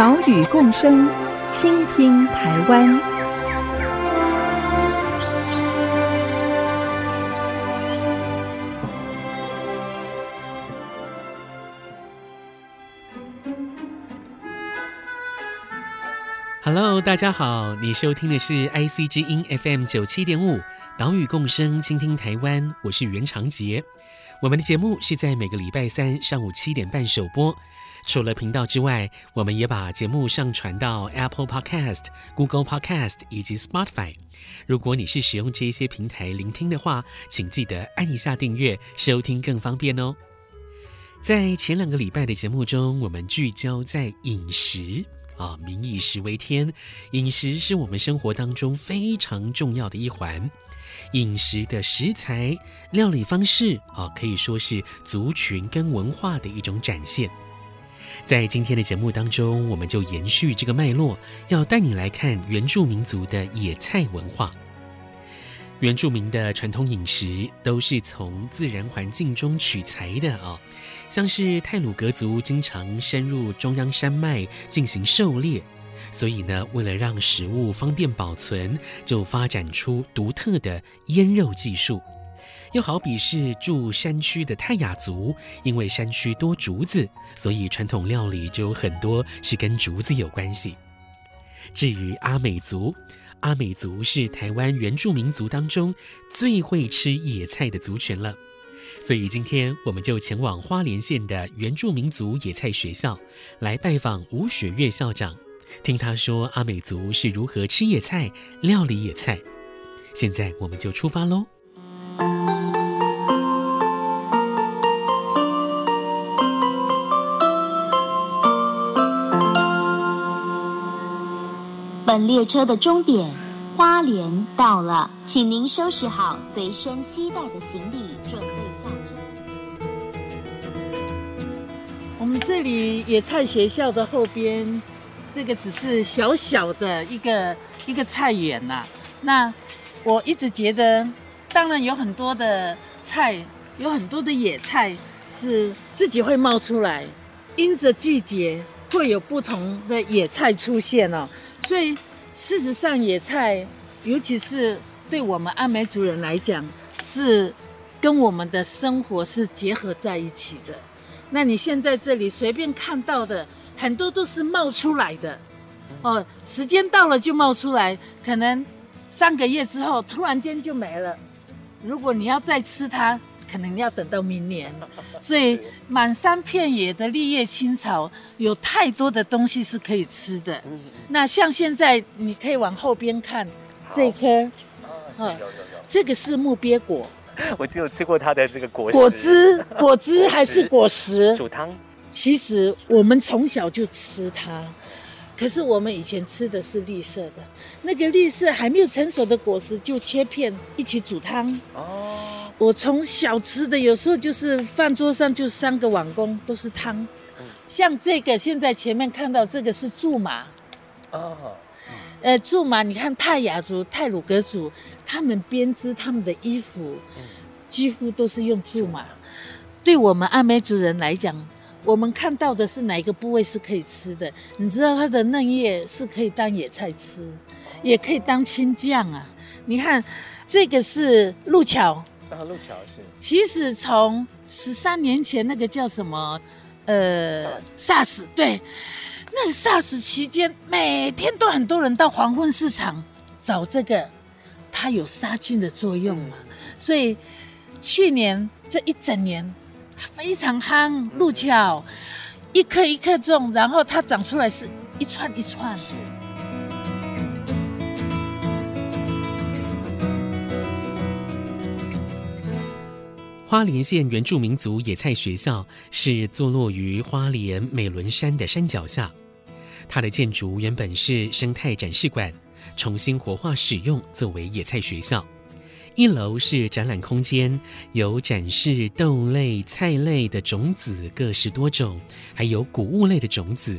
岛屿共生，倾听台湾。Hello，大家好，你收听的是 IC 之音 FM 九七点五，岛屿共生，倾听台湾。我是袁长杰。我们的节目是在每个礼拜三上午七点半首播。除了频道之外，我们也把节目上传到 Apple Podcast、Google Podcast 以及 Spotify。如果你是使用这些平台聆听的话，请记得按一下订阅，收听更方便哦。在前两个礼拜的节目中，我们聚焦在饮食啊，民以食为天，饮食是我们生活当中非常重要的一环。饮食的食材、料理方式啊，可以说是族群跟文化的一种展现。在今天的节目当中，我们就延续这个脉络，要带你来看原住民族的野菜文化。原住民的传统饮食都是从自然环境中取材的啊、像是太鲁格族经常深入中央山脉进行狩猎，所以呢，为了让食物方便保存，就发展出独特的腌肉技术。又好比是住山区的泰雅族，因为山区多竹子，所以传统料理就有很多是跟竹子有关系。至于阿美族，阿美族是台湾原住民族当中最会吃野菜的族群了，所以今天我们就前往花莲县的原住民族野菜学校来拜访吴雪月校长，听他说阿美族是如何吃野菜、料理野菜。现在我们就出发喽。本列车的终点花莲到了，请您收拾好随身携带的行李，准备下车。我们这里野菜学校的后边，这个只是小小的一个一个菜园呐、啊。那我一直觉得，当然有很多的菜，有很多的野菜是自己会冒出来，因着季节会有不同的野菜出现哦。所以，事实上，野菜，尤其是对我们阿美族人来讲，是跟我们的生活是结合在一起的。那你现在这里随便看到的，很多都是冒出来的，哦，时间到了就冒出来，可能三个月之后突然间就没了。如果你要再吃它，可能要等到明年，所以满山遍野的绿叶青草，有太多的东西是可以吃的。那像现在，你可以往后边看，这颗，哦，这个是木鳖果。我只有吃过它的这个果果汁，果汁还是果实？煮汤。其实我们从小就吃它，可是我们以前吃的是绿色的，那个绿色还没有成熟的果实就切片一起煮汤。哦。我从小吃的，有时候就是饭桌上就三个碗公都是汤，像这个现在前面看到这个是苎麻，哦，呃，苎麻，你看泰雅族、泰鲁格族，他们编织他们的衣服，几乎都是用苎麻。对我们阿美族人来讲，我们看到的是哪一个部位是可以吃的？你知道它的嫩叶是可以当野菜吃，也可以当青酱啊。你看这个是路桥。啊，路桥是。其实从十三年前那个叫什么，呃，SARS，对，那个 SARS 期间，每天都很多人到黄昏市场找这个，它有杀菌的作用嘛。所以去年这一整年非常夯，路桥一颗一颗种，然后它长出来是一串一串。花莲县原住民族野菜学校是坐落于花莲美仑山的山脚下，它的建筑原本是生态展示馆，重新活化使用作为野菜学校。一楼是展览空间，有展示豆类、菜类的种子各十多种，还有谷物类的种子。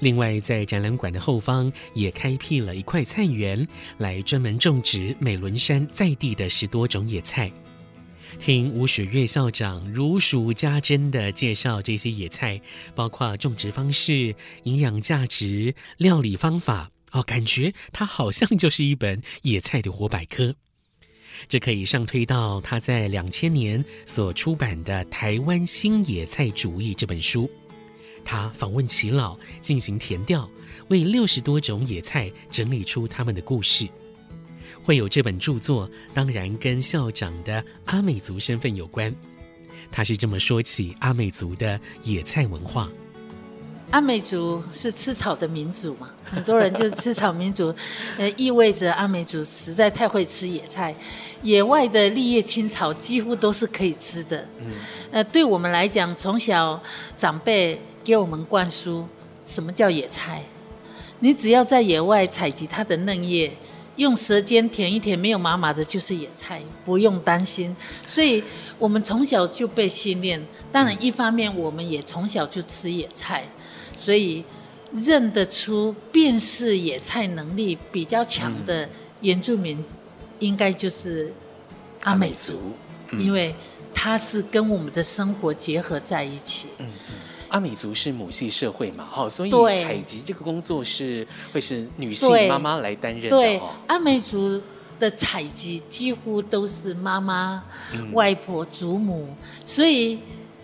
另外，在展览馆的后方也开辟了一块菜园，来专门种植美仑山在地的十多种野菜。听吴雪月校长如数家珍的介绍这些野菜，包括种植方式、营养价值、料理方法，哦，感觉它好像就是一本野菜的活百科。这可以上推到他在两千年所出版的《台湾新野菜主义》这本书。他访问耆老，进行填调，为六十多种野菜整理出他们的故事。会有这本著作，当然跟校长的阿美族身份有关。他是这么说起阿美族的野菜文化。阿美族是吃草的民族嘛，很多人就是吃草民族，呃，意味着阿美族实在太会吃野菜，野外的绿叶青草几乎都是可以吃的。嗯，呃，对我们来讲，从小长辈给我们灌输什么叫野菜，你只要在野外采集它的嫩叶，用舌尖舔一舔，没有麻麻的，就是野菜，不用担心。所以我们从小就被训练，当然一方面我们也从小就吃野菜。所以认得出辨识野菜能力比较强的原住民，应该就是阿美族，因为它是跟我们的生活结合在一起。嗯嗯，阿美族是母系社会嘛，哈，所以采集这个工作是会是女性妈妈来担任的。对，阿美族的采集几乎都是妈妈、外婆、祖母，所以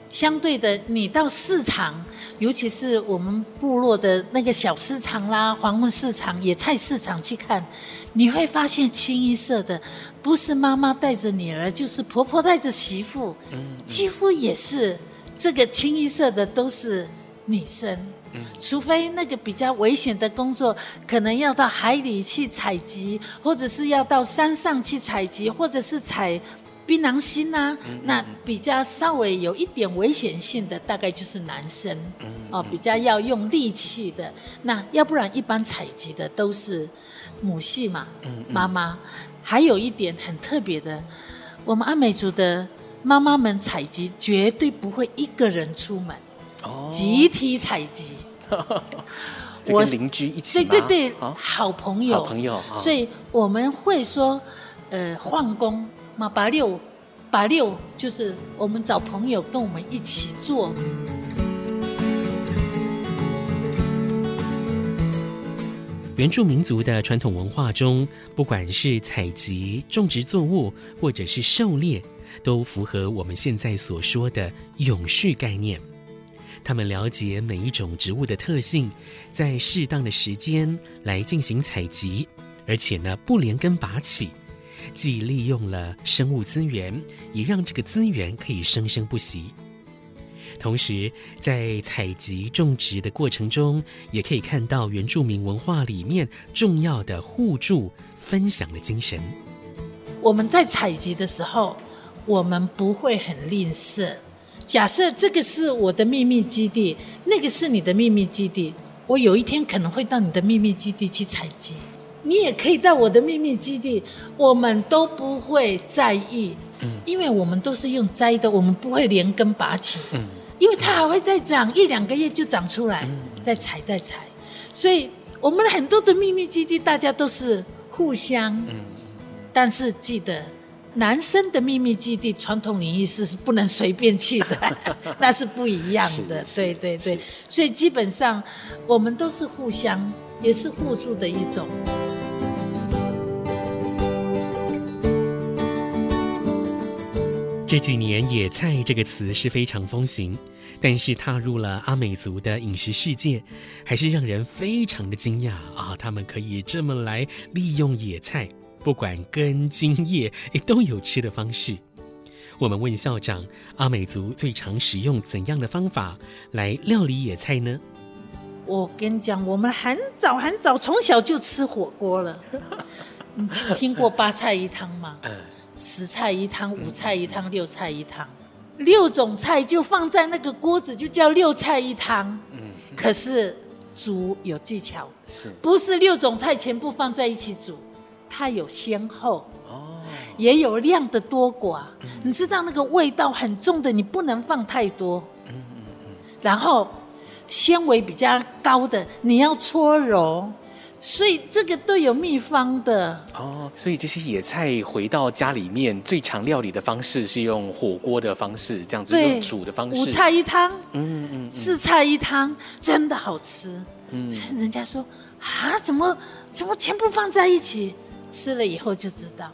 相对的，你到市场。尤其是我们部落的那个小市场啦、黄昏市场、野菜市场去看，你会发现清一色的，不是妈妈带着女儿，就是婆婆带着媳妇，几乎也是这个清一色的都是女生，除非那个比较危险的工作，可能要到海里去采集，或者是要到山上去采集，或者是采。槟榔心呐、啊，那比较稍微有一点危险性的，大概就是男生，哦，比较要用力气的。那要不然一般采集的都是母系嘛，妈妈。还有一点很特别的，我们阿美族的妈妈们采集绝对不会一个人出门，集体采集。我邻居一起，对对对，好朋友，好朋友。所以我们会说，呃，换工。嘛，八六，把六，就是我们找朋友跟我们一起做。原住民族的传统文化中，不管是采集、种植作物，或者是狩猎，都符合我们现在所说的永续概念。他们了解每一种植物的特性，在适当的时间来进行采集，而且呢，不连根拔起。既利用了生物资源，也让这个资源可以生生不息。同时，在采集种植的过程中，也可以看到原住民文化里面重要的互助分享的精神。我们在采集的时候，我们不会很吝啬。假设这个是我的秘密基地，那个是你的秘密基地，我有一天可能会到你的秘密基地去采集。你也可以到我的秘密基地，我们都不会在意，嗯，因为我们都是用摘的，我们不会连根拔起，嗯，因为它还会再长一两个月就长出来，嗯，再采再采，所以我们很多的秘密基地大家都是互相，嗯，但是记得男生的秘密基地传统领域是是不能随便去的，那是不一样的，对对对，所以基本上我们都是互相，也是互助的一种。这几年“野菜”这个词是非常风行，但是踏入了阿美族的饮食世界，还是让人非常的惊讶啊！他们可以这么来利用野菜，不管根茎叶，都有吃的方式。我们问校长：阿美族最常使用怎样的方法来料理野菜呢？我跟你讲，我们很早很早从小就吃火锅了。你听过八菜一汤吗？十菜一汤，五菜一汤，六菜一汤，六种菜就放在那个锅子，就叫六菜一汤。可是煮有技巧，是不是六种菜全部放在一起煮？它有先后，哦，也有量的多寡。你知道那个味道很重的，你不能放太多。嗯嗯嗯，然后纤维比较高的，你要搓揉。所以这个都有秘方的哦。所以这些野菜回到家里面，最常料理的方式是用火锅的方式，这样子用煮的方式。五菜一汤，嗯嗯，四菜一汤，真的好吃。嗯，人家说啊，怎么怎么全部放在一起？吃了以后就知道，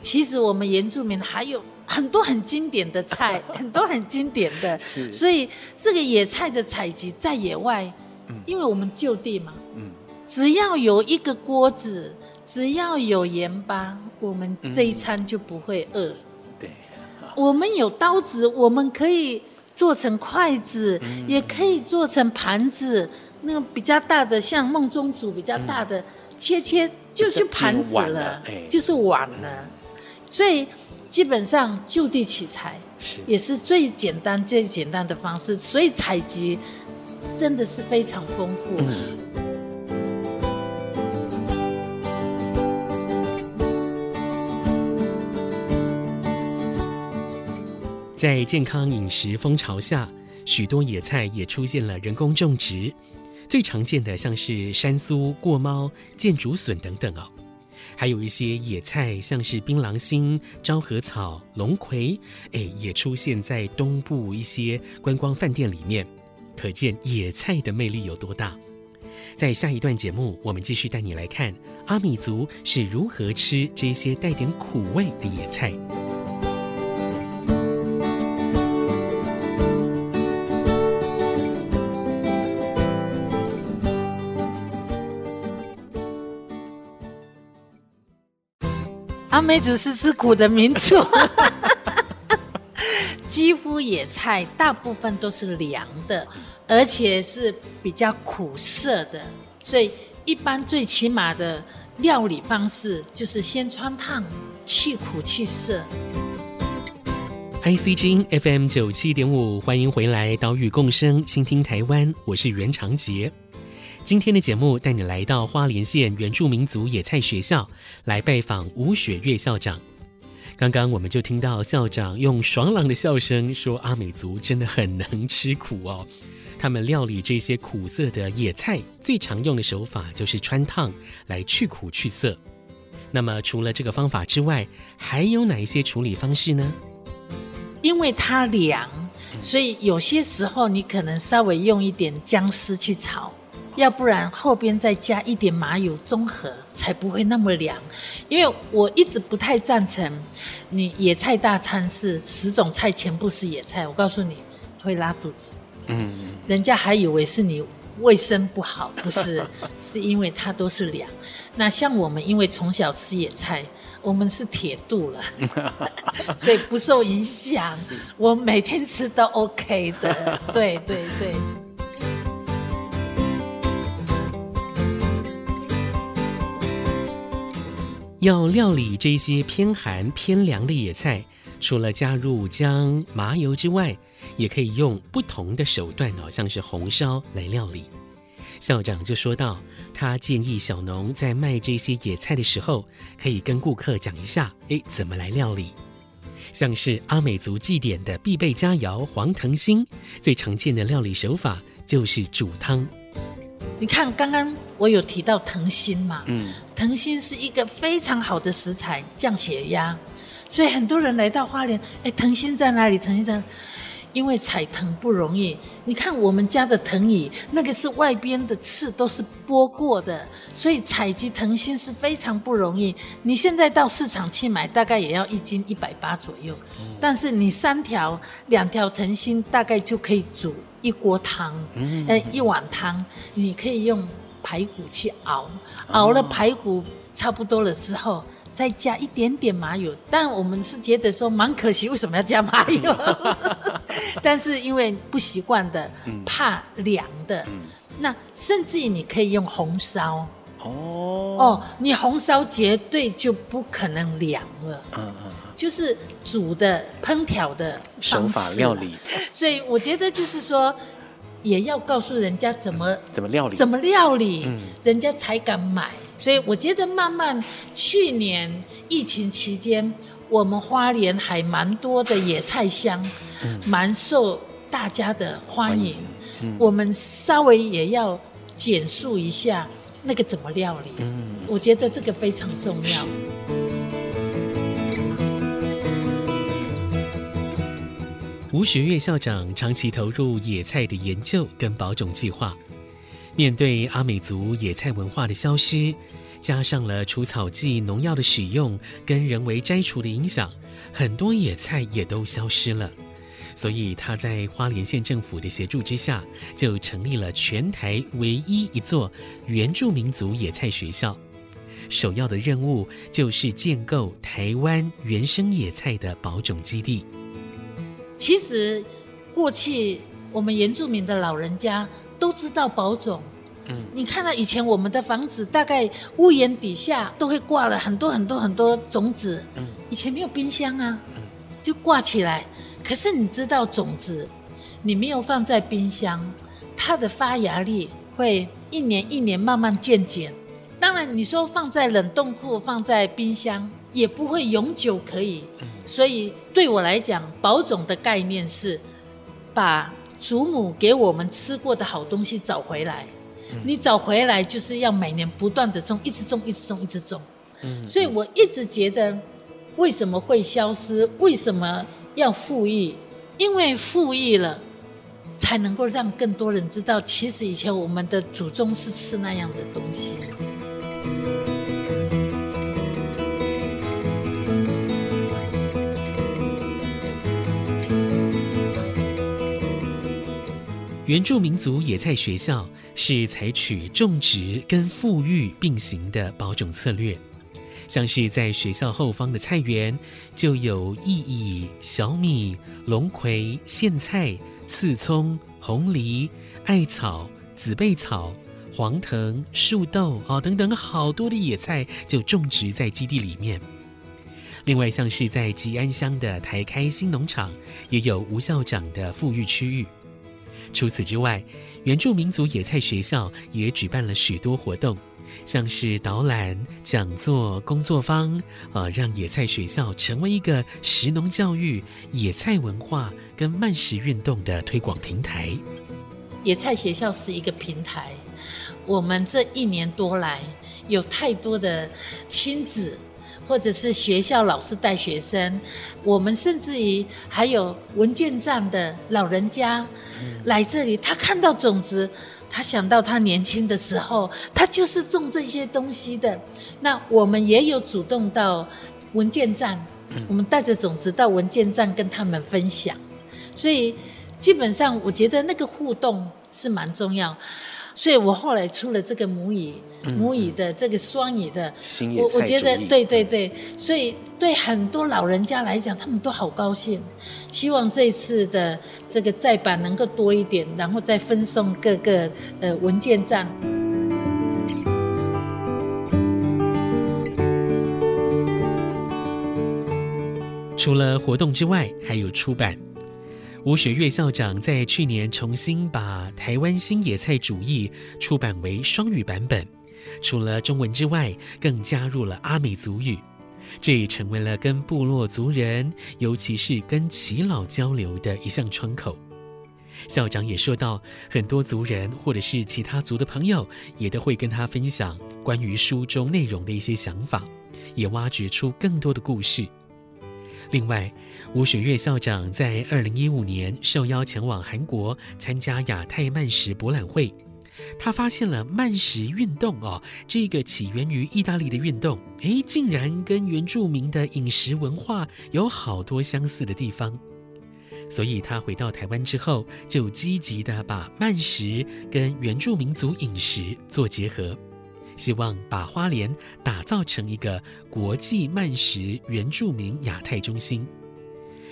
其实我们原住民还有很多很经典的菜，很多很经典的。是。所以这个野菜的采集在野外，因为我们就地嘛。嗯。只要有一个锅子，只要有盐巴，我们这一餐就不会饿。嗯、对，我们有刀子，我们可以做成筷子，嗯、也可以做成盘子。那个比较大的，像梦中煮比较大的，嗯、切切就是盘子了，了哎、就是碗了。嗯、所以基本上就地取材，是也是最简单、最简单的方式。所以采集真的是非常丰富。嗯在健康饮食风潮下，许多野菜也出现了人工种植。最常见的像是山苏、过猫、箭竹笋等等哦，还有一些野菜像是槟榔心、昭和草、龙葵，哎，也出现在东部一些观光饭店里面。可见野菜的魅力有多大。在下一段节目，我们继续带你来看阿米族是如何吃这些带点苦味的野菜。阿美族是吃苦的民族，几乎野菜大部分都是凉的，而且是比较苦涩的，所以一般最起码的料理方式就是先穿烫，去苦去涩。IC 之音 FM 九七点五，欢迎回来，岛屿共生，倾听台湾，我是袁长杰。今天的节目带你来到花莲县原住民族野菜学校，来拜访吴雪月校长。刚刚我们就听到校长用爽朗的笑声说：“阿美族真的很能吃苦哦，他们料理这些苦涩的野菜，最常用的手法就是穿烫来去苦去涩。那么除了这个方法之外，还有哪一些处理方式呢？因为它凉，所以有些时候你可能稍微用一点姜丝去炒。”要不然后边再加一点麻油中和，才不会那么凉。因为我一直不太赞成你野菜大餐是十种菜全部是野菜，我告诉你会拉肚子。嗯，人家还以为是你卫生不好，不是，是因为它都是凉。那像我们因为从小吃野菜，我们是铁肚了，所以不受影响。我每天吃都 OK 的。对对对。要料理这些偏寒偏凉的野菜，除了加入姜、麻油之外，也可以用不同的手段哦，像是红烧来料理。校长就说到，他建议小农在卖这些野菜的时候，可以跟顾客讲一下，诶，怎么来料理。像是阿美族祭典的必备佳肴黄藤心，最常见的料理手法就是煮汤。你看，刚刚我有提到藤心嘛？嗯，藤心是一个非常好的食材，降血压。所以很多人来到花莲，哎，藤心在哪里？藤心在哪里？因为采藤不容易。你看我们家的藤椅，那个是外边的刺都是剥过的，所以采集藤心是非常不容易。你现在到市场去买，大概也要一斤一百八左右。嗯，但是你三条、两条藤心，大概就可以煮。一锅汤，呃，一碗汤，你可以用排骨去熬，熬了排骨差不多了之后，再加一点点麻油。但我们是觉得说蛮可惜，为什么要加麻油？但是因为不习惯的，怕凉的，那甚至于你可以用红烧。哦哦，你红烧绝对就不可能凉了。嗯嗯，就是煮的烹调的手法料理。所以我觉得就是说，也要告诉人家怎么怎么料理，怎么料理，嗯人家才敢买。所以我觉得慢慢去年疫情期间，我们花莲还蛮多的野菜香，嗯蛮受大家的欢迎。嗯我们稍微也要简述一下那个怎么料理。嗯我觉得这个非常重要。吴学月校长长期投入野菜的研究跟保种计划，面对阿美族野菜文化的消失，加上了除草剂、农药的使用跟人为摘除的影响，很多野菜也都消失了。所以他在花莲县政府的协助之下，就成立了全台唯一一座原住民族野菜学校。首要的任务就是建构台湾原生野菜的保种基地。其实过去我们原住民的老人家都知道保种。嗯，你看到以前我们的房子，大概屋檐底下都会挂了很多很多很多种子。嗯，以前没有冰箱啊，就挂起来。可是你知道种子，你没有放在冰箱，它的发芽力会一年一年慢慢渐减。当然，你说放在冷冻库、放在冰箱，也不会永久可以。所以对我来讲，保种的概念是把祖母给我们吃过的好东西找回来。你找回来就是要每年不断的种，一直种，一直种，一直种。所以我一直觉得，为什么会消失？为什么要富裕？因为富裕了，才能够让更多人知道，其实以前我们的祖宗是吃那样的东西。原住民族野菜学校是采取种植跟复育并行的保种策略，像是在学校后方的菜园就有薏苡、小米、龙葵、苋菜、刺葱、红藜、艾草、紫背草、黄藤、树豆啊等等好多的野菜就种植在基地里面。另外，像是在吉安乡的台开新农场，也有吴校长的复育区域。除此之外，原住民族野菜学校也举办了许多活动，像是导览、讲座、工作坊，啊，让野菜学校成为一个食农教育、野菜文化跟慢食运动的推广平台。野菜学校是一个平台，我们这一年多来有太多的亲子。或者是学校老师带学生，我们甚至于还有文件站的老人家来这里，他看到种子，他想到他年轻的时候，他就是种这些东西的。那我们也有主动到文件站，我们带着种子到文件站跟他们分享，所以基本上我觉得那个互动是蛮重要。所以我后来出了这个母语，母语的这个双语的，我我觉得对对对，所以对很多老人家来讲，他们都好高兴，希望这次的这个再版能够多一点，然后再分送各个呃文件站。除了活动之外，还有出版。吴学月校长在去年重新把《台湾新野菜主义》出版为双语版本，除了中文之外，更加入了阿美族语，这也成为了跟部落族人，尤其是跟耆老交流的一项窗口。校长也说到，很多族人或者是其他族的朋友，也都会跟他分享关于书中内容的一些想法，也挖掘出更多的故事。另外，吴雪月校长在二零一五年受邀前往韩国参加亚太慢食博览会，他发现了慢食运动哦，这个起源于意大利的运动，诶，竟然跟原住民的饮食文化有好多相似的地方。所以他回到台湾之后，就积极的把慢食跟原住民族饮食做结合。希望把花莲打造成一个国际慢食原住民亚太中心。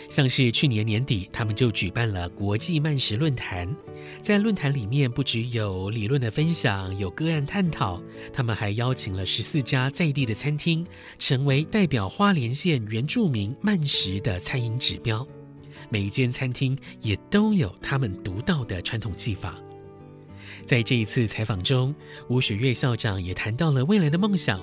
像是去年年底，他们就举办了国际慢食论坛，在论坛里面不只有理论的分享，有个案探讨，他们还邀请了十四家在地的餐厅，成为代表花莲县原住民慢食的餐饮指标。每一间餐厅也都有他们独到的传统技法。在这一次采访中，吴雪月校长也谈到了未来的梦想，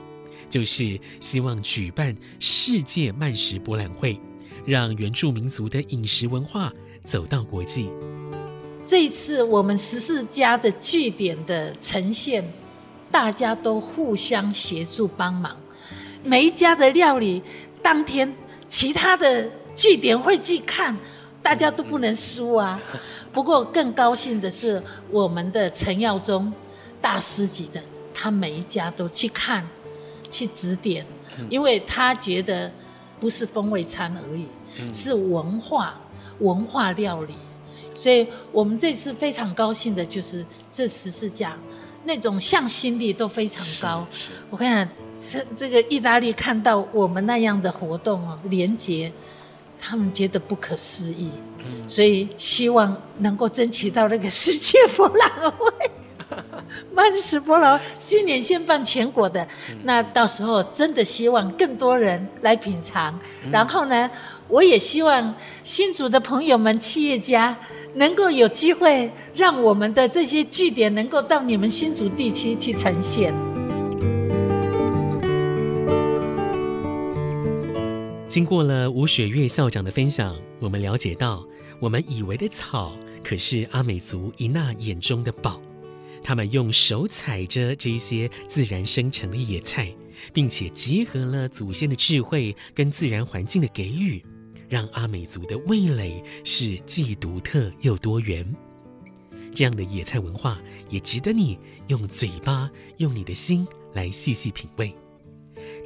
就是希望举办世界慢食博览会，让原住民族的饮食文化走到国际。这一次我们十四家的据点的呈现，大家都互相协助帮忙，每一家的料理当天，其他的据点会去看，大家都不能输啊。不过更高兴的是，我们的陈耀宗大师级的，他每一家都去看，去指点，因为他觉得不是风味餐而已，是文化文化料理。所以我们这次非常高兴的就是这十四家，那种向心力都非常高。我看这这个意大利看到我们那样的活动哦，连结。他们觉得不可思议，所以希望能够争取到那个世界博览会。慢食博览会今年先办全国的，那到时候真的希望更多人来品尝。然后呢，我也希望新竹的朋友们、企业家能够有机会，让我们的这些据点能够到你们新竹地区去呈现。经过了吴雪月校长的分享，我们了解到，我们以为的草，可是阿美族一娜眼中的宝。他们用手采着这些自然生成的野菜，并且结合了祖先的智慧跟自然环境的给予，让阿美族的味蕾是既独特又多元。这样的野菜文化，也值得你用嘴巴、用你的心来细细品味。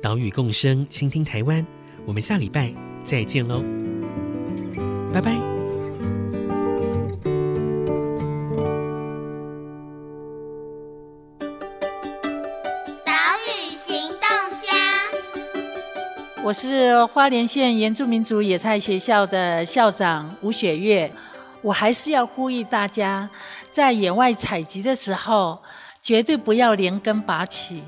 岛屿共生，倾听台湾。我们下礼拜再见喽，拜拜。岛屿行动家，我是花莲县原住民族野菜学校的校长吴雪月。我还是要呼吁大家，在野外采集的时候，绝对不要连根拔起。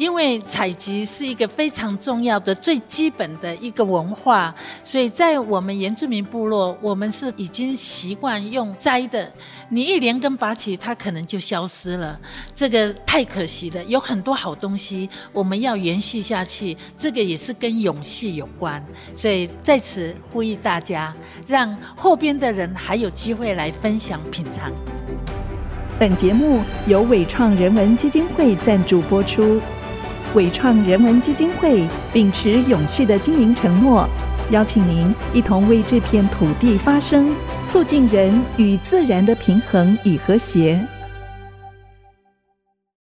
因为采集是一个非常重要的、最基本的一个文化，所以在我们原住民部落，我们是已经习惯用摘的。你一连根拔起，它可能就消失了，这个太可惜了。有很多好东西，我们要延续下去，这个也是跟勇气有关。所以在此呼吁大家，让后边的人还有机会来分享品尝。本节目由伟创人文基金会赞助播出。伟创人文基金会秉持永续的经营承诺，邀请您一同为这片土地发声，促进人与自然的平衡与和谐。